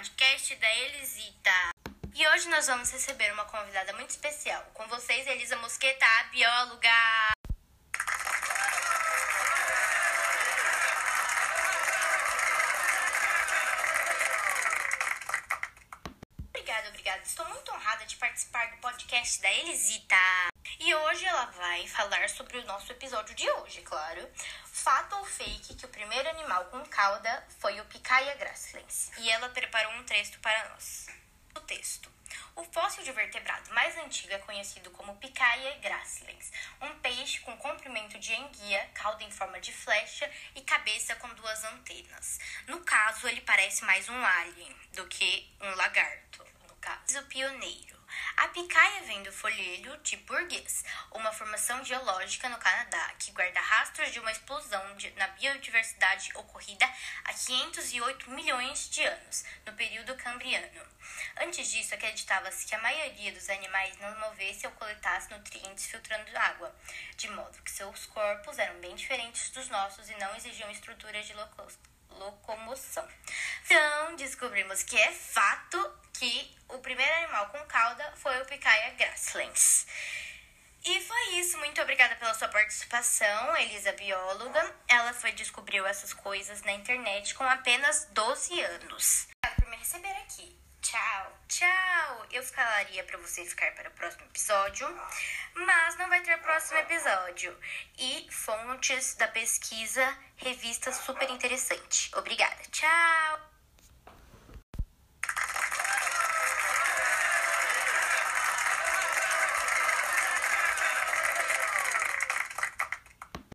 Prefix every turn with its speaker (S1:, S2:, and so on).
S1: podcast da Elisita. E hoje nós vamos receber uma convidada muito especial. Com vocês, Elisa Mosqueta, a bióloga. Obrigada, obrigada. Estou muito honrada de participar do podcast da Elisita. E ela vai falar sobre o nosso episódio de hoje, claro. Fato ou fake que o primeiro animal com cauda foi o Picaia gracilens. E ela preparou um texto para nós. O texto. O fóssil de vertebrado mais antigo é conhecido como Picaia gracilens, um peixe com comprimento de enguia, cauda em forma de flecha e cabeça com duas antenas. No caso, ele parece mais um alien do que um lagarto. No caso, o pioneiro. A picaia vem do folhelho de burguês, uma formação geológica no Canadá que guarda rastros de uma explosão de, na biodiversidade ocorrida há 508 milhões de anos, no período cambriano. Antes disso, acreditava-se que a maioria dos animais não movesse ou coletasse nutrientes filtrando água, de modo que seus corpos eram bem diferentes dos nossos e não exigiam estruturas de locomoção. Então, descobrimos que é fato que o primeiro animal com cauda foi o Picaia gracilens. E foi isso. Muito obrigada pela sua participação, Elisa bióloga. Ela foi descobriu essas coisas na internet com apenas 12 anos. Obrigada por me receber aqui. Tchau. Tchau. Eu falaria para você ficar para o próximo episódio, mas não vai ter próximo episódio. E fontes da pesquisa, revista super interessante. Obrigada. Tchau.